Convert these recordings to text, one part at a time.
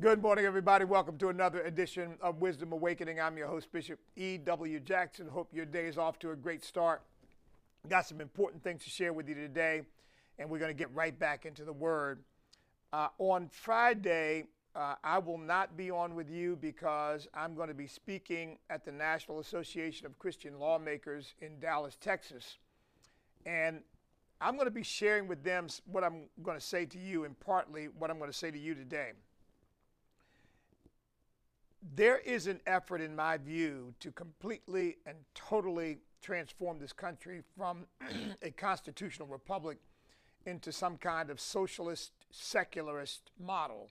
Good morning, everybody. Welcome to another edition of Wisdom Awakening. I'm your host, Bishop E.W. Jackson. Hope your day is off to a great start. Got some important things to share with you today, and we're going to get right back into the Word. Uh, on Friday, uh, I will not be on with you because I'm going to be speaking at the National Association of Christian Lawmakers in Dallas, Texas. And I'm going to be sharing with them what I'm going to say to you, and partly what I'm going to say to you today. There is an effort, in my view, to completely and totally transform this country from a constitutional republic into some kind of socialist, secularist model.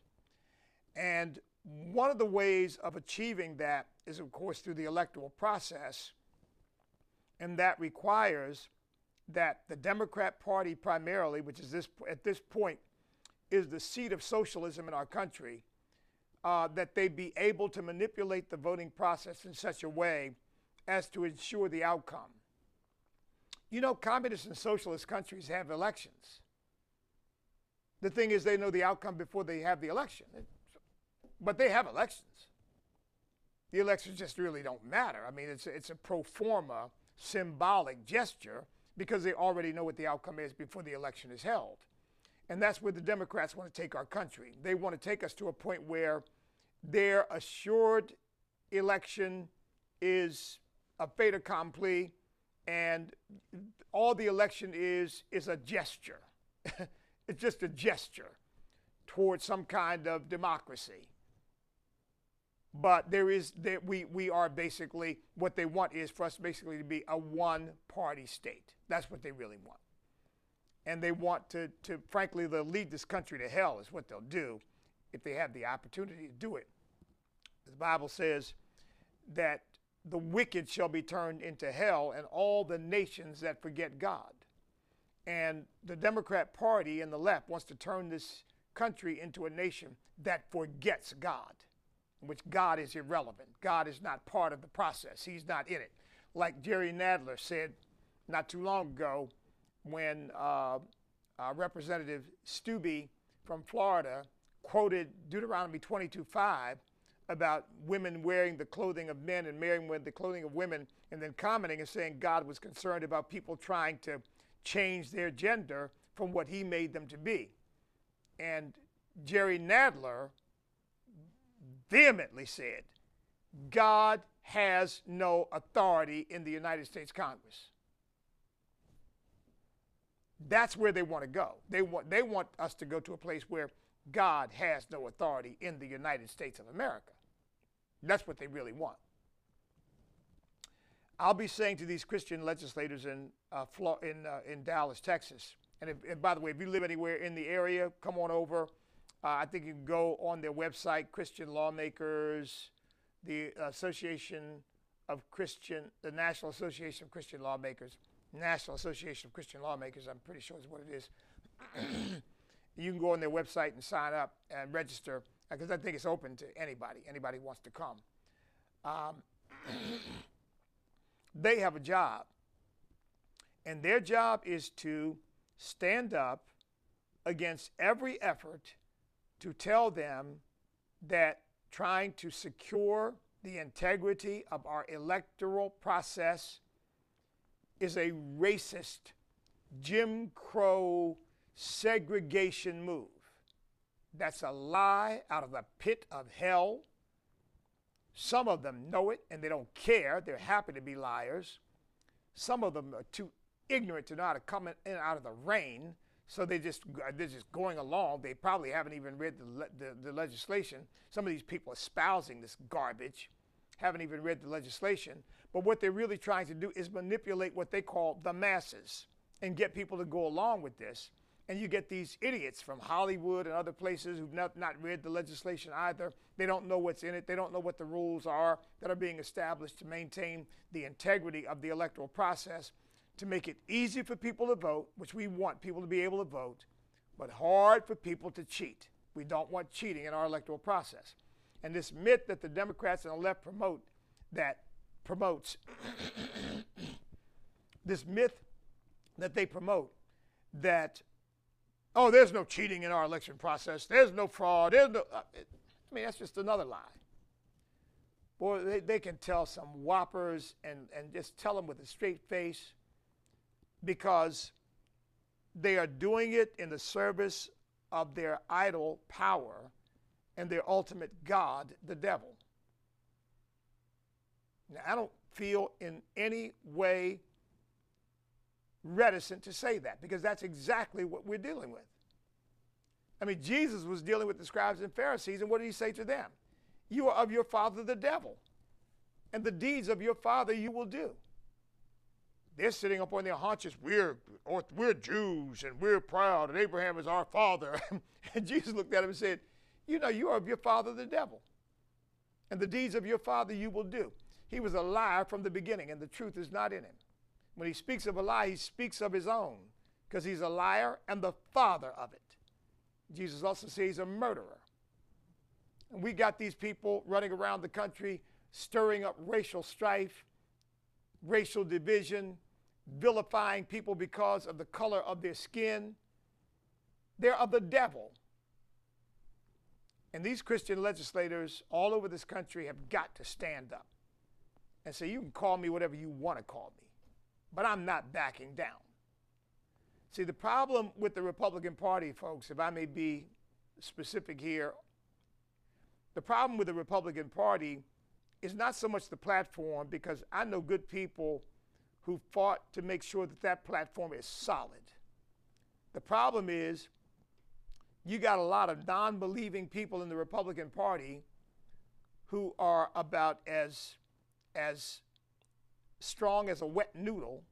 And one of the ways of achieving that is, of course, through the electoral process. And that requires that the Democrat Party, primarily, which is this, at this point is the seat of socialism in our country, uh, that they be able to manipulate the voting process in such a way as to ensure the outcome. You know, communist and socialist countries have elections. The thing is, they know the outcome before they have the election. But they have elections. The elections just really don't matter. I mean, it's a, it's a pro forma symbolic gesture because they already know what the outcome is before the election is held. And that's where the Democrats want to take our country. They want to take us to a point where their assured election is a fait accompli, and all the election is is a gesture. it's just a gesture towards some kind of democracy. But there is that we we are basically what they want is for us basically to be a one party state. That's what they really want. And they want to to frankly they'll lead this country to hell is what they'll do if they have the opportunity to do it. The Bible says that the wicked shall be turned into hell and all the nations that forget God. And the Democrat Party and the left wants to turn this country into a nation that forgets God which God is irrelevant. God is not part of the process, He's not in it. Like Jerry Nadler said not too long ago when uh, uh, Representative Steube from Florida quoted Deuteronomy 22:5 about women wearing the clothing of men and marrying with the clothing of women, and then commenting and saying God was concerned about people trying to change their gender from what he made them to be. And Jerry Nadler vehemently said, God has no authority in the United States Congress. That's where they want to go. They want, they want us to go to a place where God has no authority in the United States of America. That's what they really want. I'll be saying to these Christian legislators in, uh, in, uh, in Dallas, Texas, and, if, and by the way, if you live anywhere in the area, come on over. Uh, I think you can go on their website, Christian Lawmakers, the Association of Christian, the National Association of Christian Lawmakers, National Association of Christian Lawmakers, I'm pretty sure is what it is. you can go on their website and sign up and register because I think it's open to anybody. Anybody wants to come. Um, they have a job, and their job is to stand up against every effort to tell them that trying to secure the integrity of our electoral process is a racist, Jim Crow segregation move. That's a lie out of the pit of hell. Some of them know it and they don't care. They're happy to be liars. Some of them are too ignorant to know how to come in out of the rain so they just they're just going along. They probably haven't even read the, the, the legislation. Some of these people espousing this garbage haven't even read the legislation. But what they're really trying to do is manipulate what they call the masses and get people to go along with this. And you get these idiots from Hollywood and other places who've not, not read the legislation either. They don't know what's in it. They don't know what the rules are that are being established to maintain the integrity of the electoral process to make it easy for people to vote, which we want people to be able to vote, but hard for people to cheat. We don't want cheating in our electoral process. And this myth that the Democrats and the left promote that promotes this myth that they promote that oh there's no cheating in our election process there's no fraud there's no uh, I mean, that's just another lie. Boy, they, they can tell some whoppers and, and just tell them with a straight face because they are doing it in the service of their idol power and their ultimate God, the devil. Now, I don't feel in any way reticent to say that because that's exactly what we're dealing with. I mean, Jesus was dealing with the scribes and Pharisees, and what did he say to them? You are of your father, the devil, and the deeds of your father you will do. They're sitting up on their haunches. We're, we're Jews and we're proud, and Abraham is our father. and Jesus looked at him and said, You know, you are of your father, the devil, and the deeds of your father you will do. He was a liar from the beginning, and the truth is not in him. When he speaks of a lie, he speaks of his own, because he's a liar and the father of it. Jesus also says he's a murderer. And we got these people running around the country stirring up racial strife, racial division, vilifying people because of the color of their skin. They're of the devil. And these Christian legislators all over this country have got to stand up and say, You can call me whatever you want to call me, but I'm not backing down. See, the problem with the Republican Party, folks, if I may be specific here, the problem with the Republican Party is not so much the platform, because I know good people who fought to make sure that that platform is solid. The problem is you got a lot of non believing people in the Republican Party who are about as, as strong as a wet noodle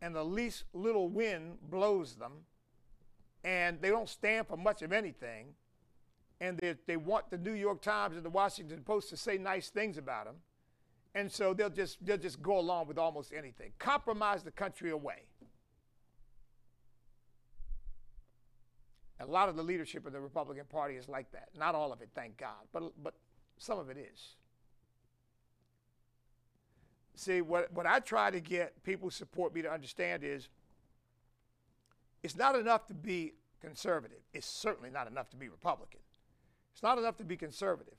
and the least little wind blows them, and they don't stand for much of anything, and they, they want the New York Times and the Washington Post to say nice things about them, and so they'll just, they'll just go along with almost anything. Compromise the country away. Lot of the leadership of the Republican Party is like that. Not all of it, thank God, but, but some of it is. See, what, what I try to get people support me to understand is it's not enough to be conservative. It's certainly not enough to be Republican. It's not enough to be conservative.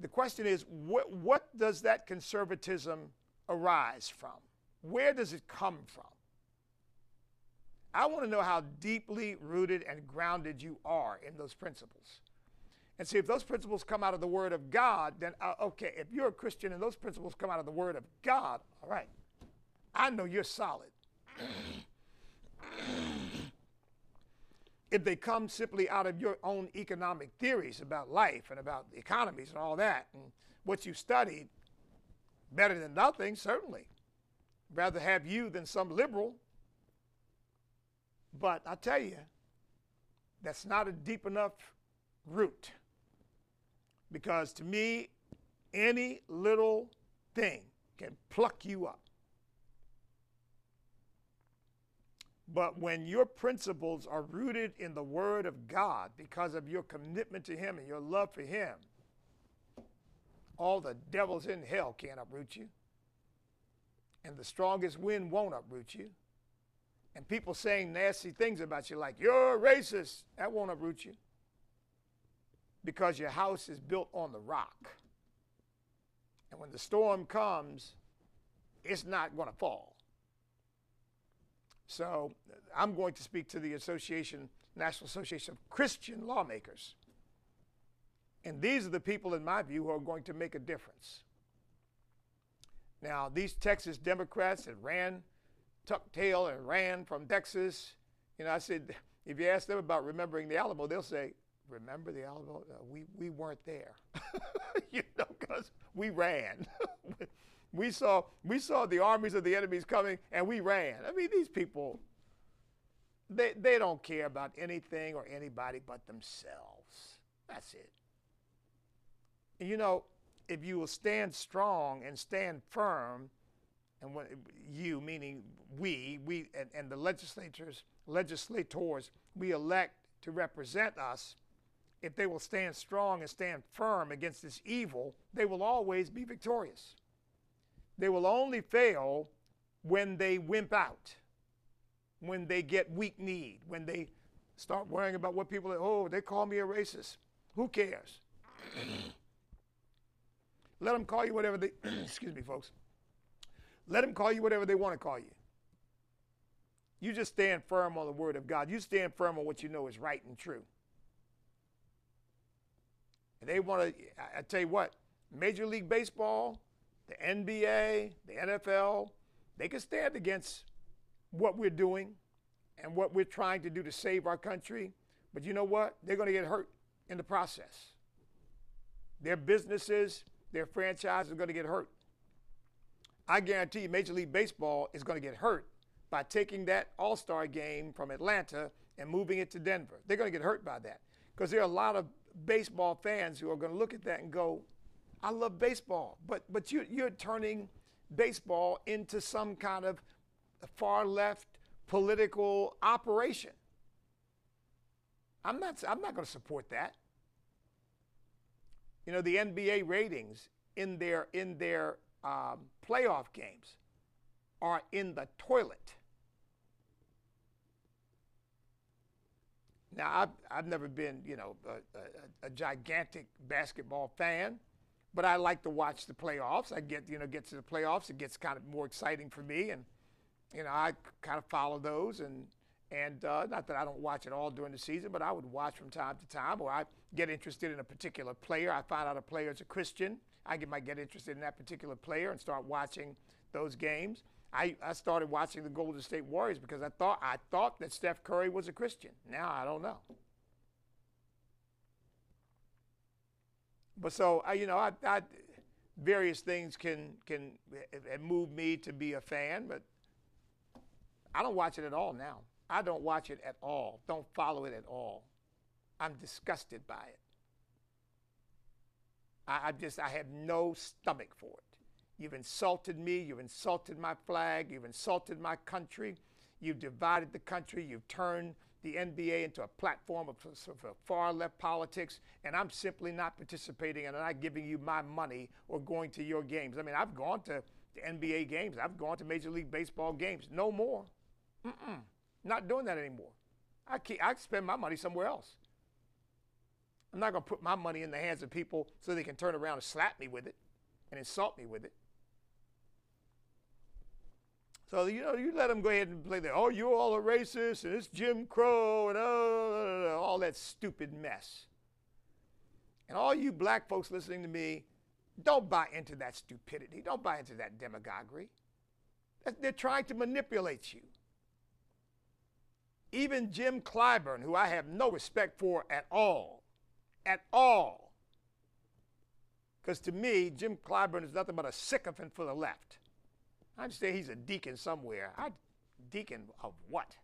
The question is what, what does that conservatism arise from? Where does it come from? I want to know how deeply rooted and grounded you are in those principles and see if those principles come out of the Word of God, then uh, okay, if you're a Christian and those principles come out of the Word of God, all right, I know you're solid. if they come simply out of your own economic theories about life and about the economies and all that, and what you studied, better than nothing, certainly. Rather have you than some liberal. But I tell you, that's not a deep enough root. Because to me, any little thing can pluck you up. But when your principles are rooted in the Word of God because of your commitment to Him and your love for Him, all the devils in hell can't uproot you. And the strongest wind won't uproot you. And people saying nasty things about you, like, you're a racist, that won't uproot you because your house is built on the rock. And when the storm comes, it's not going to fall. So I'm going to speak to the Association, National Association of Christian Lawmakers. And these are the people, in my view, who are going to make a difference. Now, these Texas Democrats that ran, tucked tail and ran from Texas, you know, I said, if you ask them about remembering the Alamo, they'll say, remember the Alamo? Uh, we, we weren't there, you know, because we ran. we, saw, we saw the armies of the enemies coming and we ran. I mean, these people, they, they don't care about anything or anybody but themselves. That's it. You know, if you will stand strong and stand firm, and you, meaning we, we and, and the legislators, legislators we elect to represent us, if they will stand strong and stand firm against this evil, they will always be victorious. They will only fail when they wimp out, when they get weak kneed, when they Start worrying about what people, are, oh, they call me a racist. Who cares? Let them call you whatever they, excuse me, folks. Let them call you whatever they want to call you. You just stand firm on the word of God. You stand firm on what you know is right and true. And they want to, I, tell you what, Major League Baseball, the NBA, the NFL, they can stand against what we're doing and what we're trying to do to save our country. But you know what? They're going to get hurt in the process. Their businesses, their franchises are going to get hurt. I guarantee you, Major League Baseball is going to get hurt by taking that All Star game from Atlanta and moving it to Denver. They're going to get hurt by that because there are a lot of baseball fans who are going to look at that and go, I love baseball, but, but you, you're turning baseball into some kind of far left political operation. I'm not, I'm not going to support that. You know, the NBA ratings in their, in their um, playoff games are in the toilet. Now, I've, I've never been, you know, a, a, a, gigantic basketball fan, but I like to watch the playoffs. I get, you know, get to the playoffs, it gets kind of more exciting for me, and you know, I kind of follow those, and and uh, not that I don't watch it all during the season, but I would watch from time to time, or I get interested in a particular player. I find out a player is a Christian. I get, might get interested in that particular player and start watching those games. I, I started watching the Golden State Warriors because I thought I thought that Steph Curry was a Christian. Now I don't know. But so I, you know, I, I various things can can eh, eh, move me to be a fan, but I don't watch it at all now. I don't watch it at all. Don't follow it at all. I'm disgusted by it. I, I just I have no stomach for it. You've insulted me. You've insulted my flag. You've insulted my country. You've divided the country. You've turned the NBA into a platform of, of far left politics, and I'm simply not participating and I'm not giving you my money or going to your games. I mean, I've gone to the NBA games, I've gone to Major League Baseball games. No more. Mm-mm. Not doing that anymore. I, keep, I spend my money somewhere else. I'm not going to put my money in the hands of people so they can turn around and slap me with it and insult me with it. So, you know, you let them go ahead and play that, oh, you're all a racist and it's Jim Crow and uh, all that stupid mess. And all you black folks listening to me, don't buy into that stupidity. Don't buy into that demagoguery. They're trying to manipulate you. Even Jim Clyburn, who I have no respect for at all, at all, because to me, Jim Clyburn is nothing but a sycophant for the left. I understand he's a deacon somewhere. I deacon of what?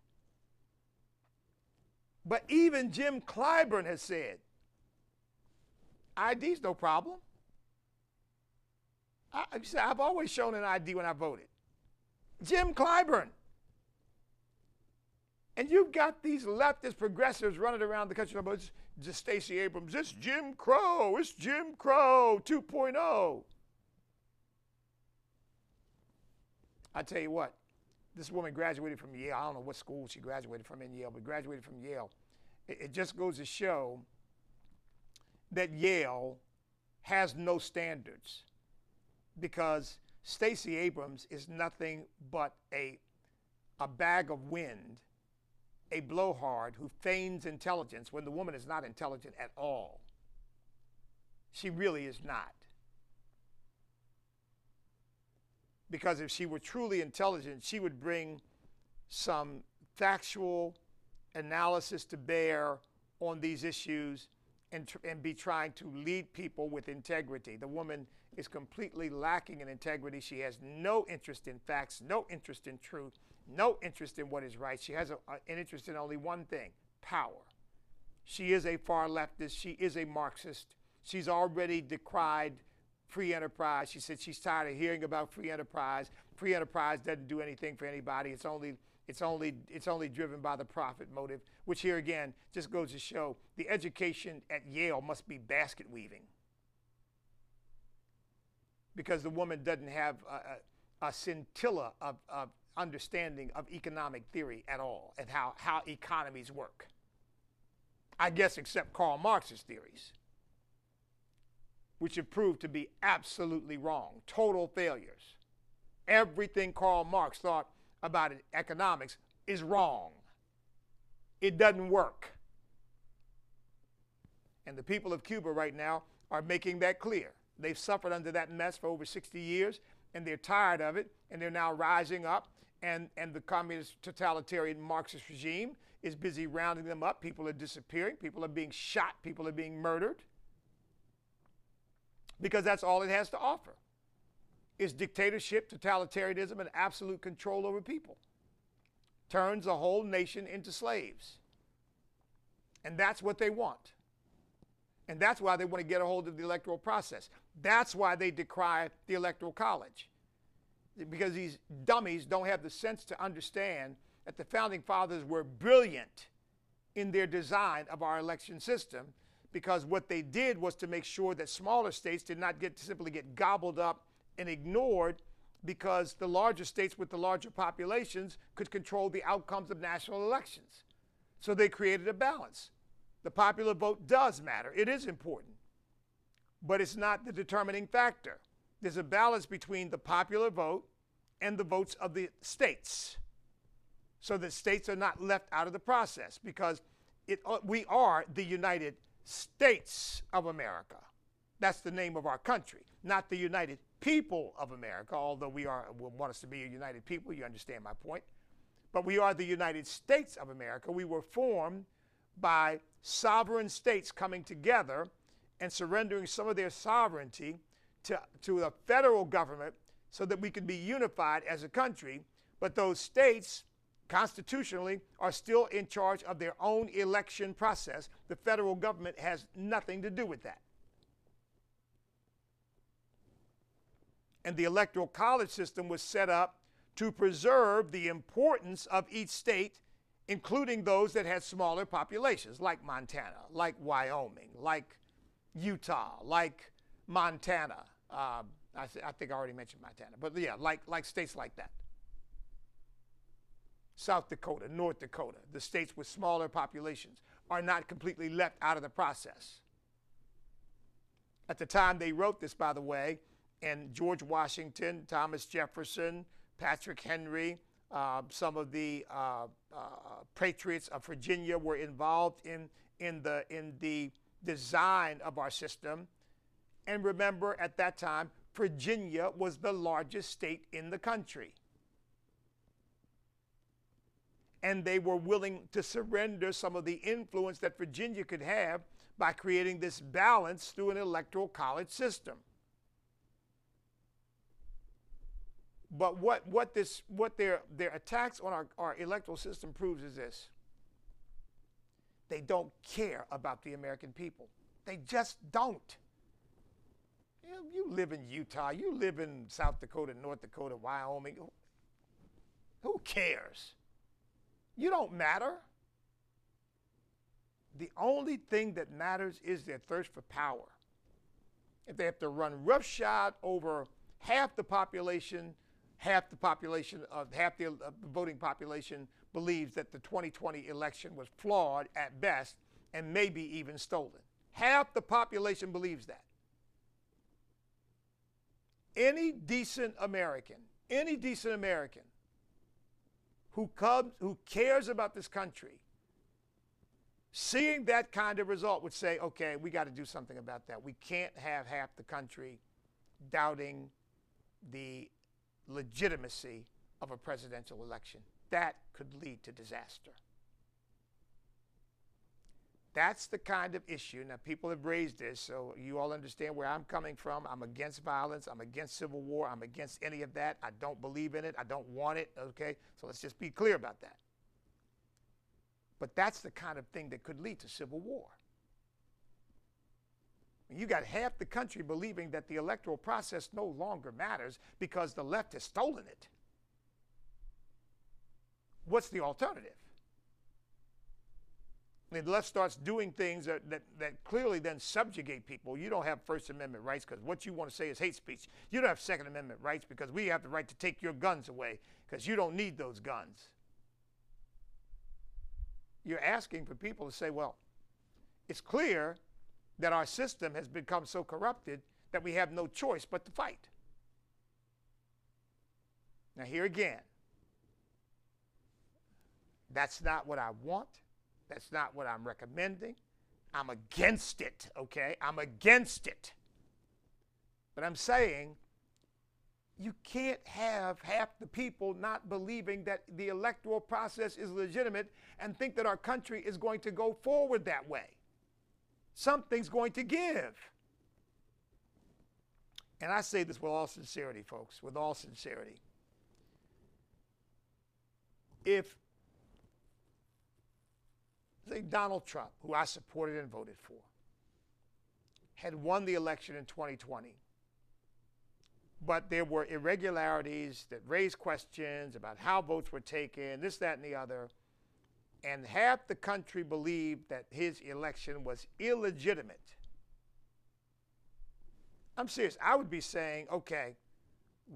But even Jim Clyburn has said, ID's no problem. I, I've always shown an ID when I voted. Jim Clyburn. And you've got these leftist progressives running around the country Stacey Abrams. It's Jim Crow. It's Jim Crow 2.0. I tell you what, this woman graduated from Yale. I don't know what school she graduated from in Yale, but graduated from Yale. It, it just goes to show that Yale has no standards because Stacey Abrams is nothing but a, a bag of wind, a blowhard who feigns intelligence when the woman is not intelligent at all. She really is not. because if she were truly intelligent, she would bring some factual analysis to bear on these issues and, and be trying to lead people with integrity. The woman is completely lacking in integrity. She has no interest in facts, no interest in truth, no interest in what is right. She has a, a, an interest in only one thing power. She is a far leftist, she is a Marxist. She's already decried free enterprise. She said she's tired of hearing about free enterprise. Free enterprise doesn't do anything for anybody. It's only it's only it's only driven by the profit motive, which here again just goes to show the education at Yale must be basket weaving. Because the woman doesn't have a, a, a scintilla of, of understanding of economic theory at all and how, how economies work. I guess except Karl Marx's theories, which have proved to be absolutely wrong, total failures. Everything Karl Marx thought about economics is wrong. It doesn't work. And the people of Cuba right now are making that clear. They've suffered under that mess for over 60 years, and they're tired of it, and they're now rising up. And, and the communist totalitarian Marxist regime is busy rounding them up. People are disappearing, people are being shot, people are being murdered. Because that's all it has to offer is dictatorship, totalitarianism, and absolute control over people. Turns a whole nation into slaves. And that's what they want. And that's why they want to get a hold of the electoral process. That's why they decry the electoral college. Because these dummies don't have the sense to understand that the founding fathers were brilliant in their design of our election system because what they did was to make sure that smaller states did not get simply get gobbled up and ignored because the larger states with the larger populations could control the outcomes of national elections. So they created a balance. The popular vote does matter, it is important, but it's not the determining factor. There's a balance between the popular vote and the votes of the states so that states are not left out of the process because it, uh, we are the United States of America. That's the name of our country, not the United People of America, although we are want us to be a united people, you understand my point. But we are the United States of America. We were formed by sovereign states coming together and surrendering some of their sovereignty to, to the federal government so that we could be unified as a country. But those states, constitutionally, are still in charge of their own election process. The federal government has nothing to do with that. And the electoral college system was set up to preserve the importance of each state including those that had smaller populations, like Montana, like Wyoming, like Utah, like Montana. Uh, I, th- I, think I already mentioned Montana, but yeah, like, like states like that. South Dakota, North Dakota, the states with smaller populations are not completely left out of the process. At the time they wrote this, by the way, and George Washington, Thomas Jefferson, Patrick Henry, uh, some of the uh, uh, patriots of Virginia were involved in, in, the, in the design of our system. And remember, at that time, Virginia was the largest state in the country. And they were willing to surrender some of the influence that Virginia could have by creating this balance through an electoral college system. But what, what, this, what their, their attacks on our, our electoral system proves is this they don't care about the American people. They just don't. You, know, you live in Utah, you live in South Dakota, North Dakota, Wyoming. Who cares? You don't matter. The only thing that matters is their thirst for power. If they have to run roughshod over half the population half the population of half the, uh, the voting population believes that the 2020 election was flawed at best and maybe even stolen. Half the population believes that. Any decent American, any decent American who comes, who cares about this country, seeing that kind of result would say, okay, we got to do something about that. We can't have half the country doubting the legitimacy of a presidential election. That could lead to disaster. That's the kind of issue. Now, people have raised this, so you all understand where I'm coming from. I'm against violence. I'm against civil war. I'm against any of that. I don't believe in it. I don't want it, okay? So let's just be clear about that. But that's the kind of thing that could lead to civil war. You got half the country believing that the electoral process no longer matters because the left has stolen it. What's the alternative? The left starts doing things that, that, that clearly then subjugate people. You don't have First Amendment rights because what you want to say is hate speech. You don't have Second Amendment rights because we have the right to take your guns away because you don't need those guns. You're asking for people to say, well, it's clear that our system has become so corrupted that we have no choice but to fight. Now, here again, that's not what I want. That's not what I'm recommending. I'm against it, okay? I'm against it. But I'm saying you can't have half the people not believing that the electoral process is legitimate and think that our country is going to go forward that way. Something's going to give. And I say this with all sincerity, folks, with all sincerity. If, say, Donald Trump, who I supported and voted for, had won the election in 2020, but there were irregularities that raised questions about how votes were taken, this, that, and the other. And half the country believed that his election was illegitimate. I'm serious. I would be saying, okay,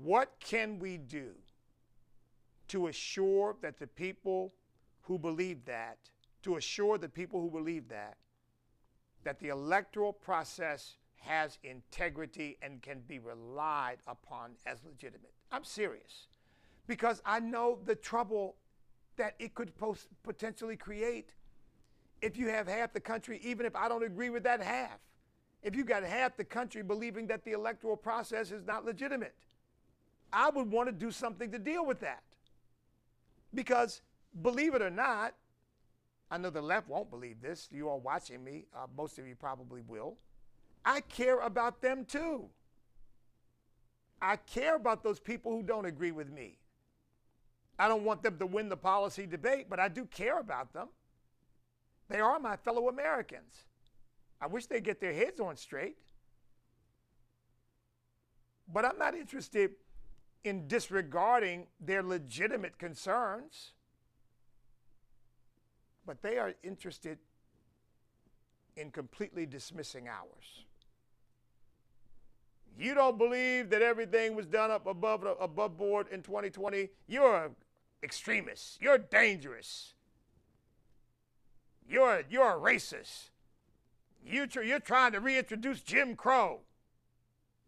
what can we do to assure that the people who believe that, to assure the people who believe that, that the electoral process has integrity and can be relied upon as legitimate. I'm serious because I know the trouble that it could post, potentially create if you have half the country, even if I don't agree with that half. If you got half the country believing that the electoral process is not legitimate, I would want to do something to deal with that. Because believe it or not, I know the left won't believe this. You are watching me. Uh, most of you probably will. I care about them too. I care about those people who don't agree with me. I don't want them to win the policy debate, but I do care about them. They are my fellow Americans. I wish they'd get their heads on straight. But I'm not interested in disregarding their legitimate concerns. But they are interested in completely dismissing ours. You don't believe that everything was done up above above board in 2020. You're an extremist. You're dangerous. You're you're a racist. You tr- you're trying to reintroduce Jim Crow.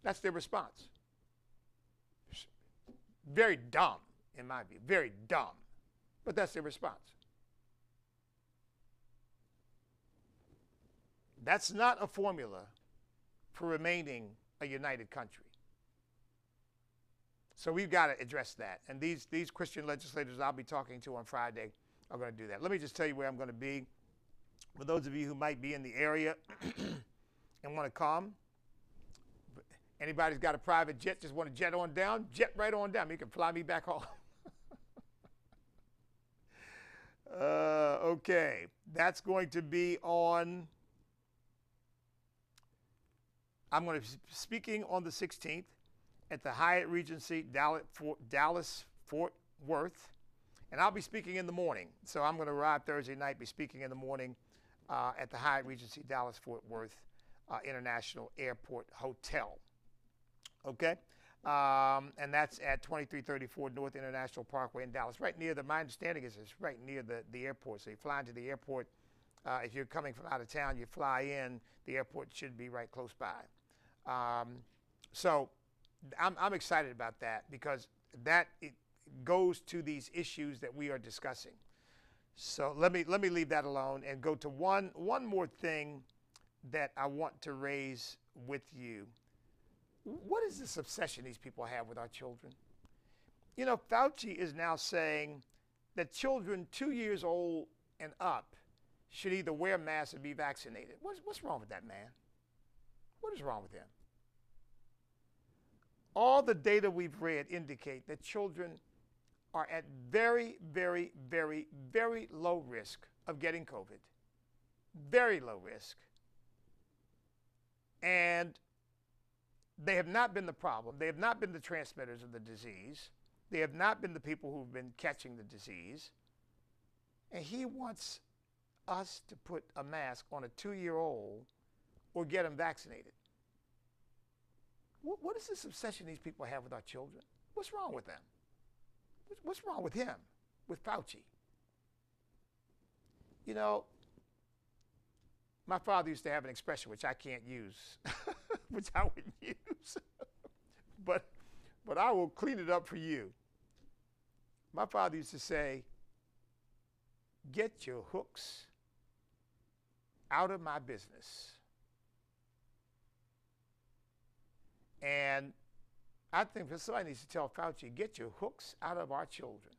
That's their response. Very dumb, in my view. Very dumb. But that's their response. That's not a formula for remaining a united country. So we've got to address that. And these, these Christian legislators I'll be talking to on Friday are going to do that. Let me just tell you where I'm going to be. For those of you who might be in the area and want to come, anybody's got a private jet, just want to jet on down, jet right on down. You can fly me back home. uh, okay, that's going to be on I'm going to be speaking on the 16th at the Hyatt Regency Dallas Fort, Worth, and I'll be speaking in the morning. So I'm going to arrive Thursday night, be speaking in the morning uh, at the Hyatt Regency Dallas Fort Worth uh, International Airport Hotel. Okay? Um, and that's at 2334 North International Parkway in Dallas, right near the, my understanding is it's right near the, the airport. So you fly into the airport. Uh, if you're coming from out of town, you fly in, the airport should be right close by. Um, so I'm, I'm excited about that because that goes to these issues that we are discussing. So let me let me leave that alone and go to one one more thing that I want to raise with you. What is this obsession these people have with our children? You know, Fauci is now saying that children two years old and up should either wear masks or be vaccinated. What's, what's wrong with that man? What is wrong with him? All the data we've read indicate that children are at very, very, very, very low risk of getting COVID. Very low risk. And they have not been the problem. They have not been the transmitters of the disease. They have not been the people who've been catching the disease. And he wants us to put a mask on a two year old or get them vaccinated. What, what is this obsession these people have with our children? What's wrong with them? What's wrong with him, with Fauci? You know, My father used to have an expression which I can't use, which I wouldn't use, but, but I will clean it up for you. My father used to say, Get your hooks out of my business. And I think somebody needs to tell Fauci, get your hooks out of our children.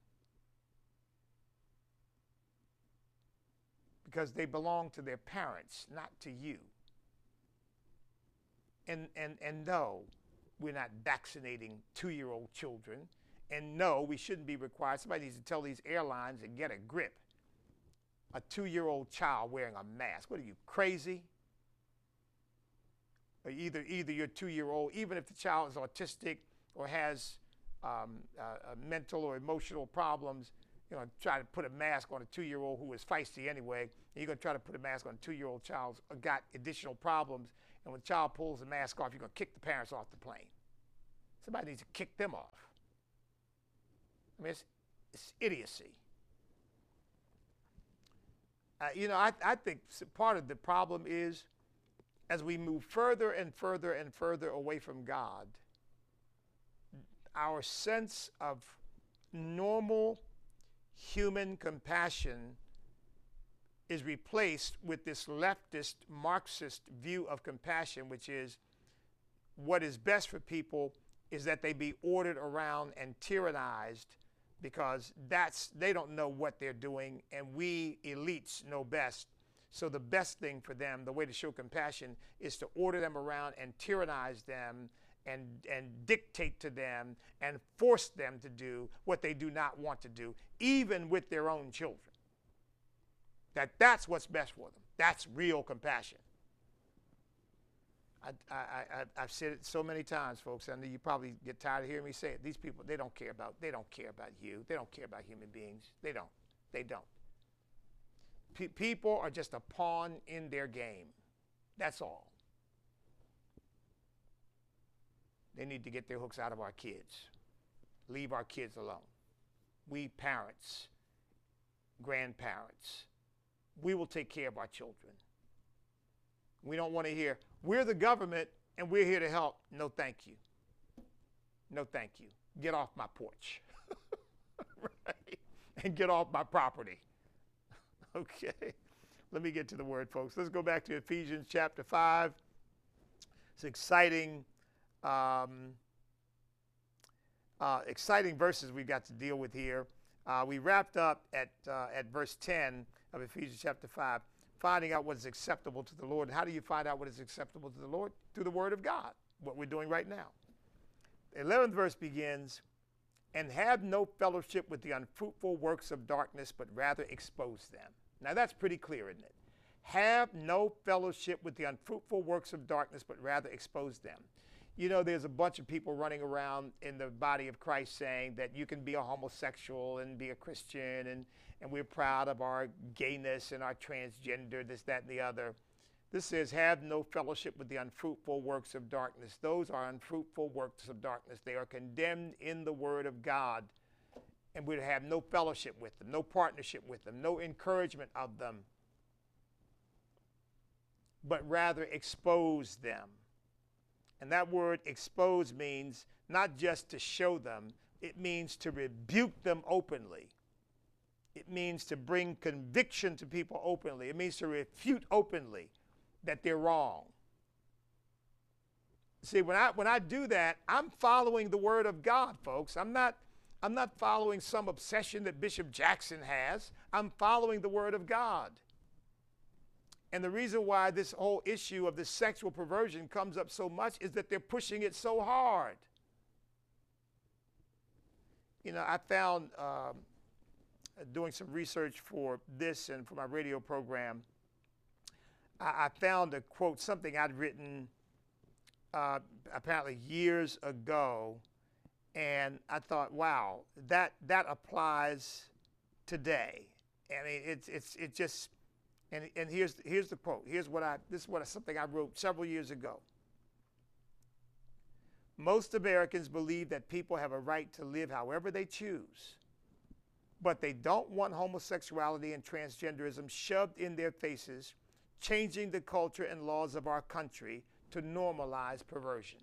Because they belong to their parents, not to you. And, and, and no, we're not vaccinating two year old children. And no, we shouldn't be required. Somebody needs to tell these airlines to get a grip. A two year old child wearing a mask. What are you, crazy? Either, either your two year old, even if the child is autistic or has um, uh, uh, mental or emotional problems, you know, try to put a mask on a two year old who is feisty anyway. you're going to try to put a mask on a two year old child who's got additional problems. And when the child pulls the mask off, you're going to kick the parents off the plane. Somebody needs to kick them off. I mean, it's, it's idiocy. Uh, you know, I, I think part of the problem is as we move further and further and further away from God, our sense of normal human compassion is replaced with this leftist Marxist view of compassion, which is what is best for people is that they be ordered around and tyrannized because that's they don't know what they're doing and we elites know best so the best thing for them the way to show compassion is to order them around and tyrannize them and, and dictate to them and force them to do what they do not want to do even with their own children that that's what's best for them that's real compassion I, I, have said it so many times, folks. Know you probably get tired of hearing me say it. These people, they don't care about, they don't care about you. They don't care about human beings. They don't. They don't. People are just a pawn in their game. That's all. They need to get their hooks out of our kids. Leave our kids alone. We parents, grandparents, we will take care of our children. We don't want to hear, we're the government and we're here to help. No, thank you. No, thank you. Get off my porch. right? And get off my property. okay. Let me get to the word, folks. Let's go back to Ephesians chapter 5. It's exciting. Um, uh, exciting verses we've got to deal with here. Uh, we wrapped up at, uh, at verse 10 of Ephesians chapter 5 finding out what is acceptable to the Lord. How do you find out what is acceptable to the Lord? Through the Word of God, what we're doing right now. The 11th verse begins, and have no fellowship with the unfruitful works of darkness, but rather expose them. Now that's pretty clear, isn't it? Have no fellowship with the unfruitful works of darkness, but rather expose them. You know, there's a bunch of people running around in the body of Christ saying that you can be a homosexual and be a Christian and and we're proud of our gayness and our transgender, this, that, and the other. This says, have no fellowship with the unfruitful works of darkness. Those are unfruitful works of darkness. They are condemned in the Word of God. And we'd have no fellowship with them, no partnership with them, no encouragement of them, but rather expose them. And that word expose means not just to show them, it means to rebuke them openly. It means to bring conviction to people openly. It means to refute openly that they're wrong. See, when I when I do that, I'm following the word of God, folks. I'm not I'm not following some obsession that Bishop Jackson has. I'm following the word of God. And the reason why this whole issue of the sexual perversion comes up so much is that they're pushing it so hard. You know, I found um, doing some research for this and for my radio program, I, I found a quote, something I'd written uh, apparently years ago, and I thought, wow, that that applies today. I mean, it's it's it just, and and here's here's the quote. Here's what I this is what I, something I wrote several years ago. Most Americans believe that people have a right to live however they choose but they don't want homosexuality and transgenderism shoved in their faces changing the culture and laws of our country to normalize perversion.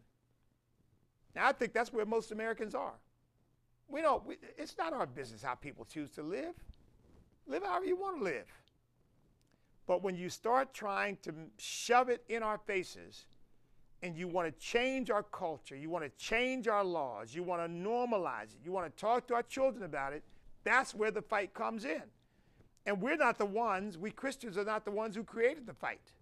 Now, I think that's where most Americans are. We don't, we, it's not our business how people choose to live. Live however you want to live. But when you start trying to shove it in our faces and you want to change our culture, you want to change our laws, you want to normalize it, you want to talk to our children about it, that's where the fight comes in. And we're not the ones, we Christians are not the ones who created the fight.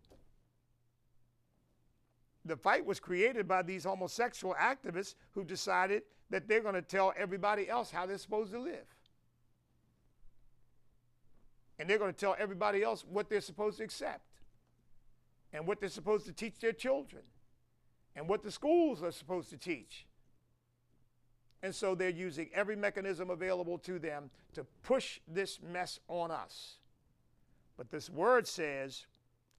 The fight was created by these homosexual activists who decided that they're going to tell everybody else how they're supposed to live. And they're going to tell everybody else what they're supposed to accept and what they're supposed to teach their children and what the schools are supposed to teach. And so they're using every mechanism available to them to push this mess on us. But this word says,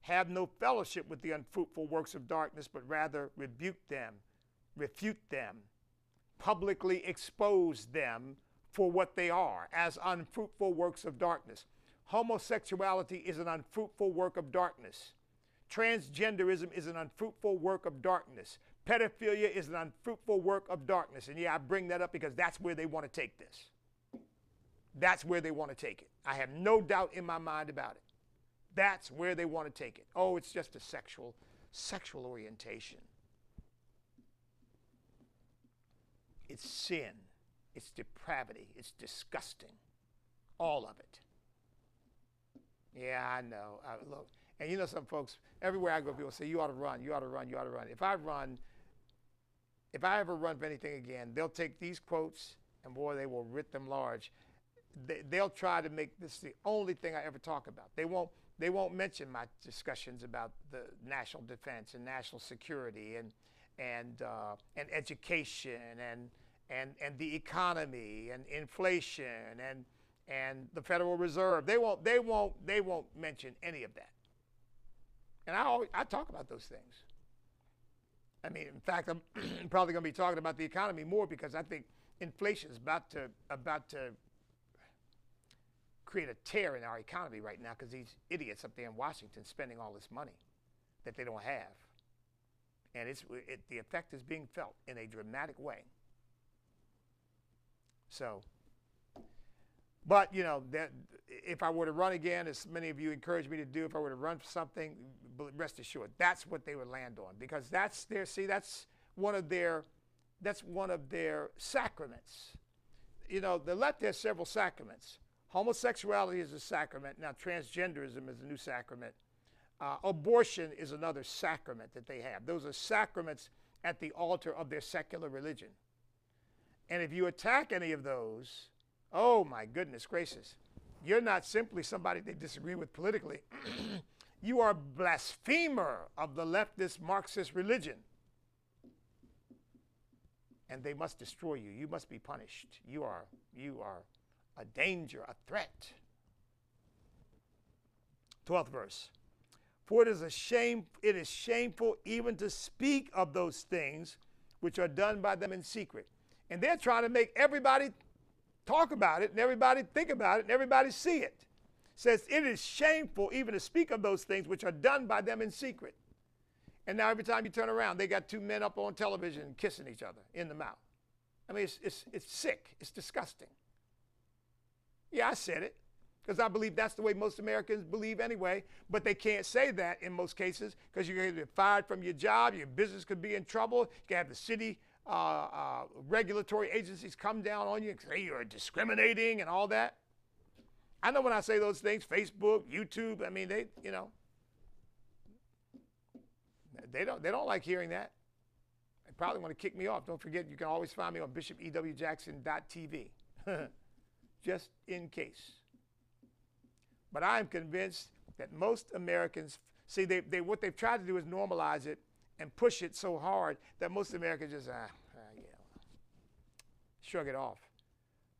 have no fellowship with the unfruitful works of darkness, but rather rebuke them, refute them, publicly expose them for what they are as unfruitful works of darkness. Homosexuality is an unfruitful work of darkness. Transgenderism is an unfruitful work of darkness. Pedophilia is an unfruitful work of darkness. And yeah, I bring that up because that's where they want to take this. That's where they want to take it. I have no doubt in my mind about it. That's where they want to take it. Oh, it's just a sexual sexual orientation. It's sin. It's depravity. It's disgusting. All of it. Yeah, I know. Look, and you know, some folks, everywhere I go, people say, You ought to run, you ought to run, you ought to run. If I run, if I ever run for anything again, they'll take these quotes and boy, they will writ them large. They, they'll try to make this the only thing I ever talk about. They won't, they won't mention my discussions about the national defense and national security and, and, uh, and education and, and, and the economy and inflation and, and the Federal Reserve. They won't, they won't, they won't mention any of that. And I, always, I talk about those things. I mean, in fact, I'm probably going to be talking about the economy more because I think inflation is about to, about to create a tear in our economy right now because these idiots up there in Washington spending all this money that they don't have. And it's, it, the effect is being felt in a dramatic way. So, but you know, that if I were to run again, as many of you encourage me to do, if I were to run for something, rest assured, that's what they would land on because that's their see, that's one of their that's one of their sacraments. You know, the left has several sacraments. Homosexuality is a sacrament. Now, transgenderism is a new sacrament. Uh, abortion is another sacrament that they have. Those are sacraments at the altar of their secular religion. And if you attack any of those, oh my goodness gracious, you're not simply somebody they disagree with politically. you are a blasphemer of the leftist Marxist religion. And they must destroy you. You must be punished. You are, you are a danger, a threat. 12th verse. For it is a shame, it is shameful even to speak of those things which are done by them in secret. And they're trying to make everybody talk about it and everybody think about it and everybody see it. Says it is shameful even to speak of those things which are done by them in secret. And now every time you turn around, they got two men up on television kissing each other in the mouth. I mean, it's, it's, it's sick. It's disgusting. Yeah, I said it because I believe that's the way most Americans believe anyway. But they can't say that in most cases because you're going to get fired from your job, your business could be in trouble. You can have the city uh, uh, regulatory agencies come down on you and say you're discriminating and all that. I know when I say those things, Facebook, YouTube, I mean, they, you know, they don't, they don't like hearing that. They probably want to kick me off. Don't forget, you can always find me on bishopewjackson.tv. just in case. But I'm convinced that most Americans see they, they, what they've tried to do is normalize it and push it so hard that most Americans just ah, ah yeah, shrug it off.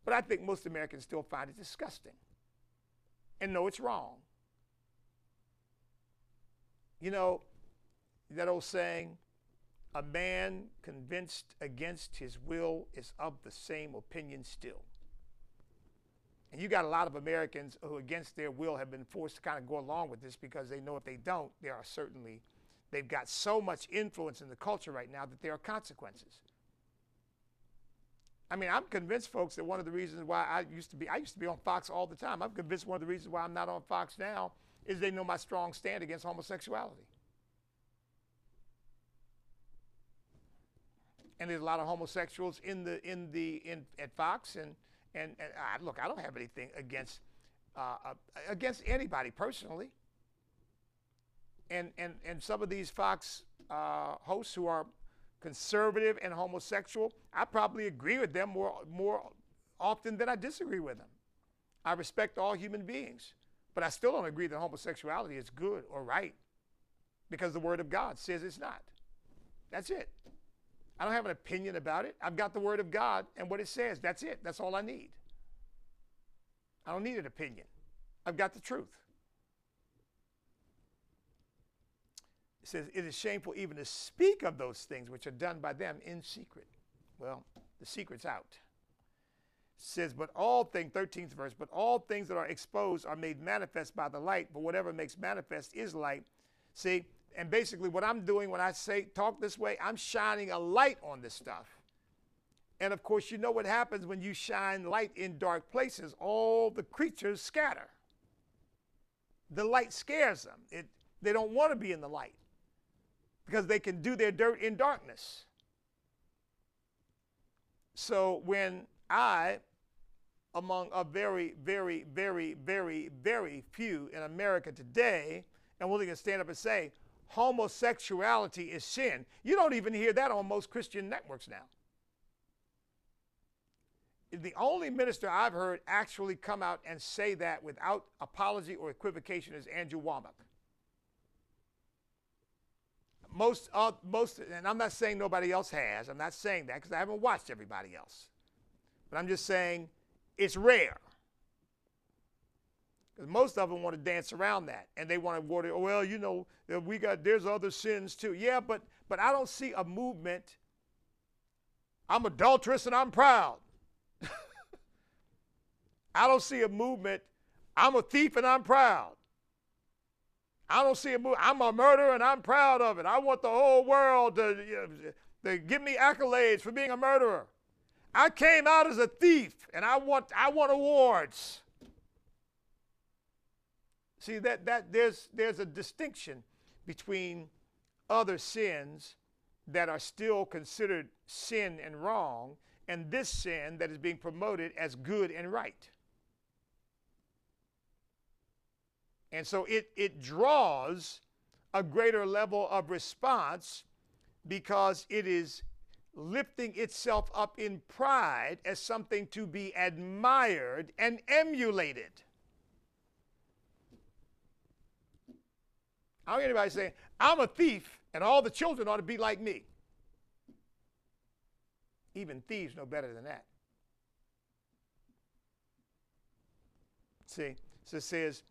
But I think most Americans still find it disgusting and know it's wrong. You know, that old saying, a man convinced against his will is of the same opinion still. And you got a lot of Americans who, against their will, have been forced to kind of go along with this because they know if they don't, there are certainly, they've got so much influence in the culture right now that there are consequences. I mean, I'm convinced, folks, that one of the reasons why I used to be, I used to be on Fox all the time. I'm convinced one of the reasons why I'm not on Fox now is they know my strong stand against homosexuality. And there's a lot of homosexuals in the in the in at Fox, and and, and look, I don't have anything against uh, uh, against anybody personally. And and and some of these Fox uh, hosts who are conservative and homosexual, I probably agree with them more, more often than I disagree with them. I respect all human beings, but I still don't agree that homosexuality is good or right because the Word of God says it's not. That's it. I don't have an opinion about it. I've got the Word of God and what it says. That's it. That's all I need. I don't need an opinion. I've got the truth. It says, It is shameful even to speak of those things which are done by them in secret. Well, the secret's out. It says, But all things, 13th verse, but all things that are exposed are made manifest by the light, but whatever makes manifest is light. See, and basically what I'm doing when I say talk this way, I'm shining a light on this stuff. And of course, you know what happens when you shine light in dark places? All the creatures scatter. The light scares them. It, they don't want to be in the light because they can do their dirt in darkness. So when I, among a very, very, very, very, very few in America today, am willing to stand up and say, homosexuality is sin, you don't even hear that on most Christian networks now. The only minister I've heard actually come out and say that without apology or equivocation is Andrew Wommack most, uh, most, and I'm not saying nobody else has. I'm not saying that because I haven't watched everybody else. But I'm just saying it's rare. Because most of them want to dance around that, and they want to word it. Oh, well, you know, we got there's other sins too. Yeah, but but I don't see a movement. I'm adulterous and I'm proud. I don't see a movement. I'm a thief and I'm proud. I don't see a movie. I'm a murderer and I'm proud of it. I want the whole world to, you know, to give me accolades for being a murderer. I came out as a thief and I want, I want awards. See that, that there's, there's a distinction between other sins that are still considered sin and wrong and this sin that is being promoted as good and right. And so it, it draws a greater level of response because it is lifting itself up in pride as something to be admired and emulated. I don't hear anybody saying, I'm a thief and all the children ought to be like me. Even thieves know better than that. See, so it says,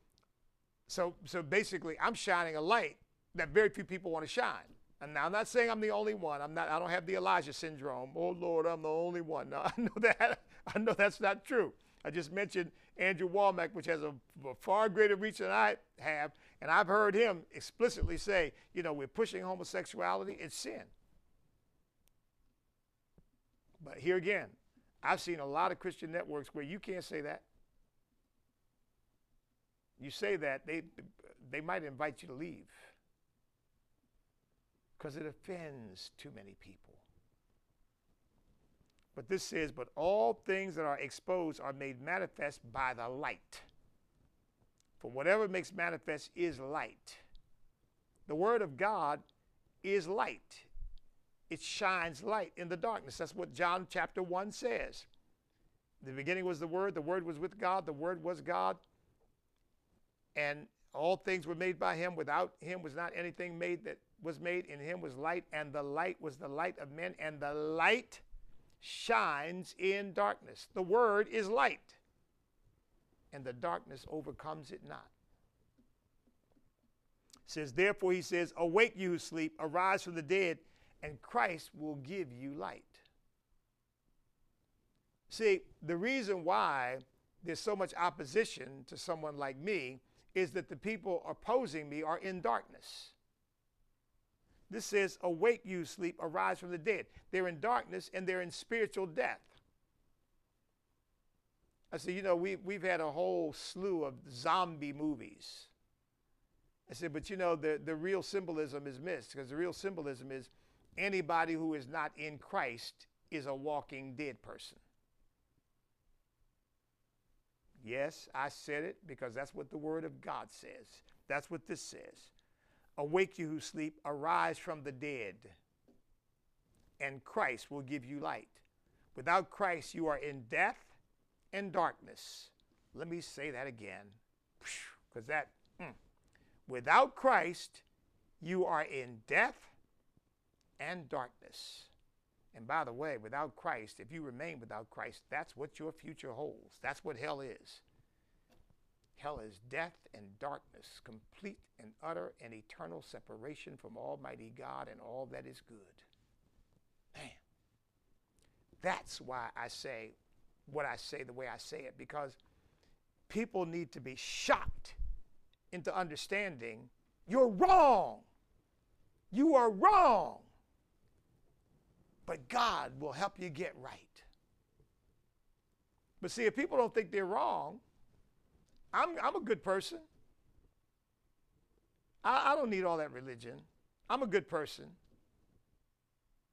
so, so basically, I'm shining a light that very few people want to shine. And now I'm not saying I'm the only one. I'm not. I don't have the Elijah syndrome. Oh Lord, I'm the only one. No, I know that. I know that's not true. I just mentioned Andrew Wommack, which has a, a far greater reach than I have, and I've heard him explicitly say, you know, we're pushing homosexuality. It's sin. But here again, I've seen a lot of Christian networks where you can't say that. You say that, they, they might invite you to leave because it offends too many people. But this says, but all things that are exposed are made manifest by the light. For whatever makes manifest is light. The Word of God is light. It shines light in the darkness. That's what John chapter 1 says. The beginning was the Word, the Word was with God, the Word was God and all things were made by him. Without him was not anything made that was made. In him was light, and the light was the light of men, and the light shines in darkness. The word is light, and the darkness overcomes it not. It says, therefore, he says, Awake you who sleep, arise from the dead, and Christ will give you light. See, the reason why there's so much opposition to someone like me is that the people opposing me are in darkness. This says, Awake, you sleep, arise from the dead. They're in darkness and they're in spiritual death. I said, You know, we, we've had a whole slew of zombie movies. I said, But you know, the, the real symbolism is missed because the real symbolism is anybody who is not in Christ is a walking dead person. Yes, I said it because that's what the Word of God says. That's what this says. Awake, you who sleep, arise from the dead, and Christ will give you light. Without Christ, you are in death and darkness. Let me say that again, because that, mm. without Christ, you are in death and darkness. And by the way, without Christ, if you remain without Christ, that's what your future holds. That's what hell is. Hell is death and darkness, complete and utter and eternal separation from Almighty God and all that is good. Man, that's why I say what I say the way I say it, because people need to be shocked into understanding you're wrong. You are wrong. But God will help you get right. But see, if people don't think they're wrong, I'm, I'm a good person. I, I don't need all that religion. I'm a good person.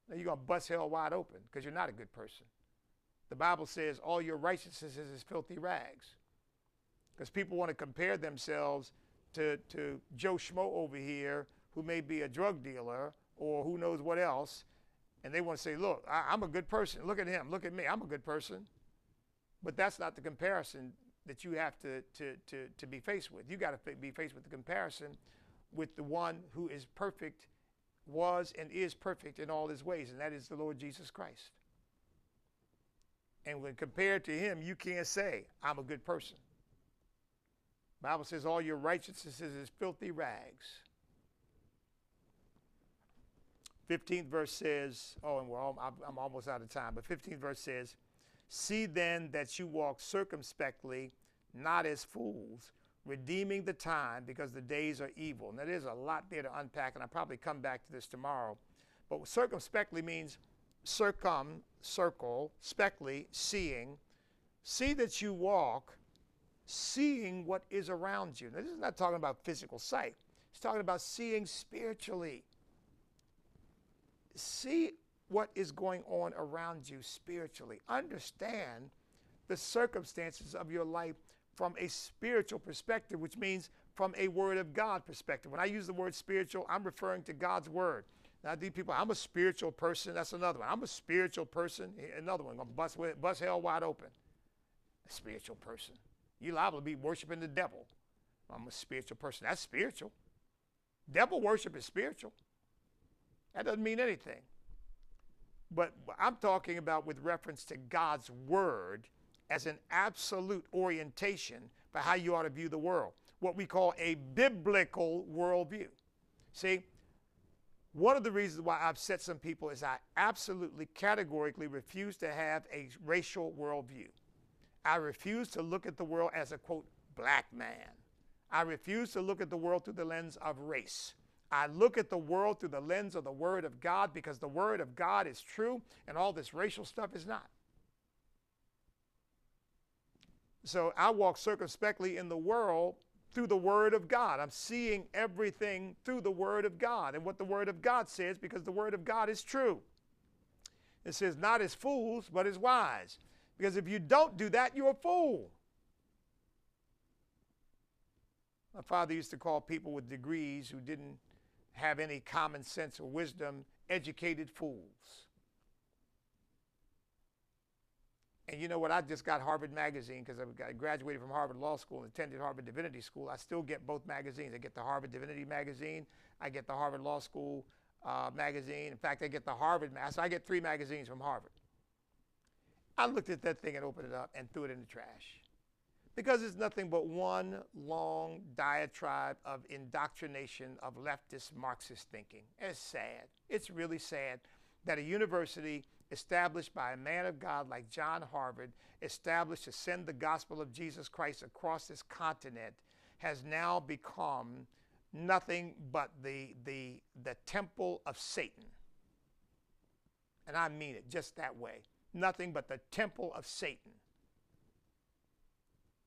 Now you're going to bust hell wide open because you're not a good person. The Bible says all your righteousness is as filthy rags. Because people want to compare themselves to, to Joe Schmo over here, who may be a drug dealer or who knows what else. And they want to say, look, I, I'm a good person. Look at him. Look at me. I'm a good person. But that's not the comparison that you have to, to, to, to be faced with. You got to be faced with the comparison with the one who is perfect, was and is perfect in all his ways, and that is the Lord Jesus Christ. And when compared to him, you can't say, I'm a good person. Bible says all your righteousness is filthy rags. 15th verse says, oh, and we're all, I'm almost out of time, but 15th verse says, See then that you walk circumspectly, not as fools, redeeming the time because the days are evil. Now, there's a lot there to unpack, and I'll probably come back to this tomorrow. But circumspectly means circum, circle, spectly, seeing. See that you walk, seeing what is around you. Now, this is not talking about physical sight, it's talking about seeing spiritually. See what is going on around you spiritually. Understand the circumstances of your life from a spiritual perspective, which means from a Word of God perspective. When I use the word spiritual, I'm referring to God's Word. Now, these people, I'm a spiritual person. That's another one. I'm a spiritual person. Another one, gonna bust, bust hell wide open. A spiritual person. You're liable to be worshiping the devil. I'm a spiritual person. That's spiritual. Devil worship is spiritual. That doesn't mean anything. But I'm talking about with reference to God's word as an absolute orientation for how you ought to view the world, what we call a biblical worldview. See, one of the reasons why I upset some people is I absolutely categorically refuse to have a racial worldview. I refuse to look at the world as a quote, black man. I refuse to look at the world through the lens of race. I look at the world through the lens of the Word of God because the Word of God is true and all this racial stuff is not. So I walk circumspectly in the world through the Word of God. I'm seeing everything through the Word of God and what the Word of God says because the Word of God is true. It says, not as fools, but as wise. Because if you don't do that, you're a fool. My father used to call people with degrees who didn't have any common sense or wisdom, educated fools. And you know what? I just got Harvard Magazine because I graduated from Harvard Law School and attended Harvard Divinity School. I still get both magazines. I get the Harvard Divinity Magazine. I get the Harvard Law School uh, magazine. In fact, I get the Harvard. So I get three magazines from Harvard. I looked at that thing and opened it up and threw it in the trash because it's nothing but one long diatribe of indoctrination of leftist Marxist thinking. It's sad. It's really sad that a university established by a man of God like John Harvard, established to send the gospel of Jesus Christ across this continent, has now become nothing but the, the, the temple of Satan. And I mean it just that way. Nothing but the temple of Satan.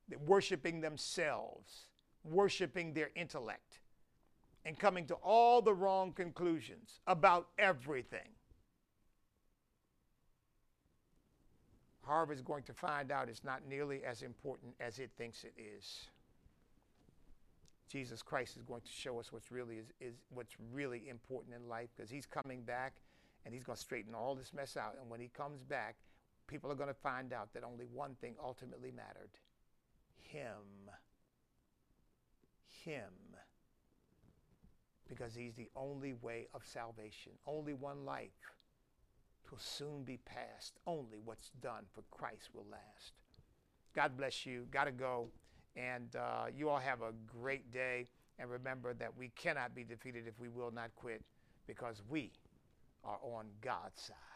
They're worshiping themselves, worshiping their intellect, and coming to all the wrong conclusions about everything. Harvard's going to find out it's not nearly as important as it thinks it is. Jesus Christ is going to show us what's really is, is what's really important in life because he's coming back and he's going to straighten all this mess out. And when he comes back, people are going to find out that only one thing ultimately mattered him. Him. Because he's the only way of salvation, only one life. Will soon be past. Only what's done for Christ will last. God bless you. Got to go. And uh, you all have a great day. And remember that we cannot be defeated if we will not quit because we are on God's side.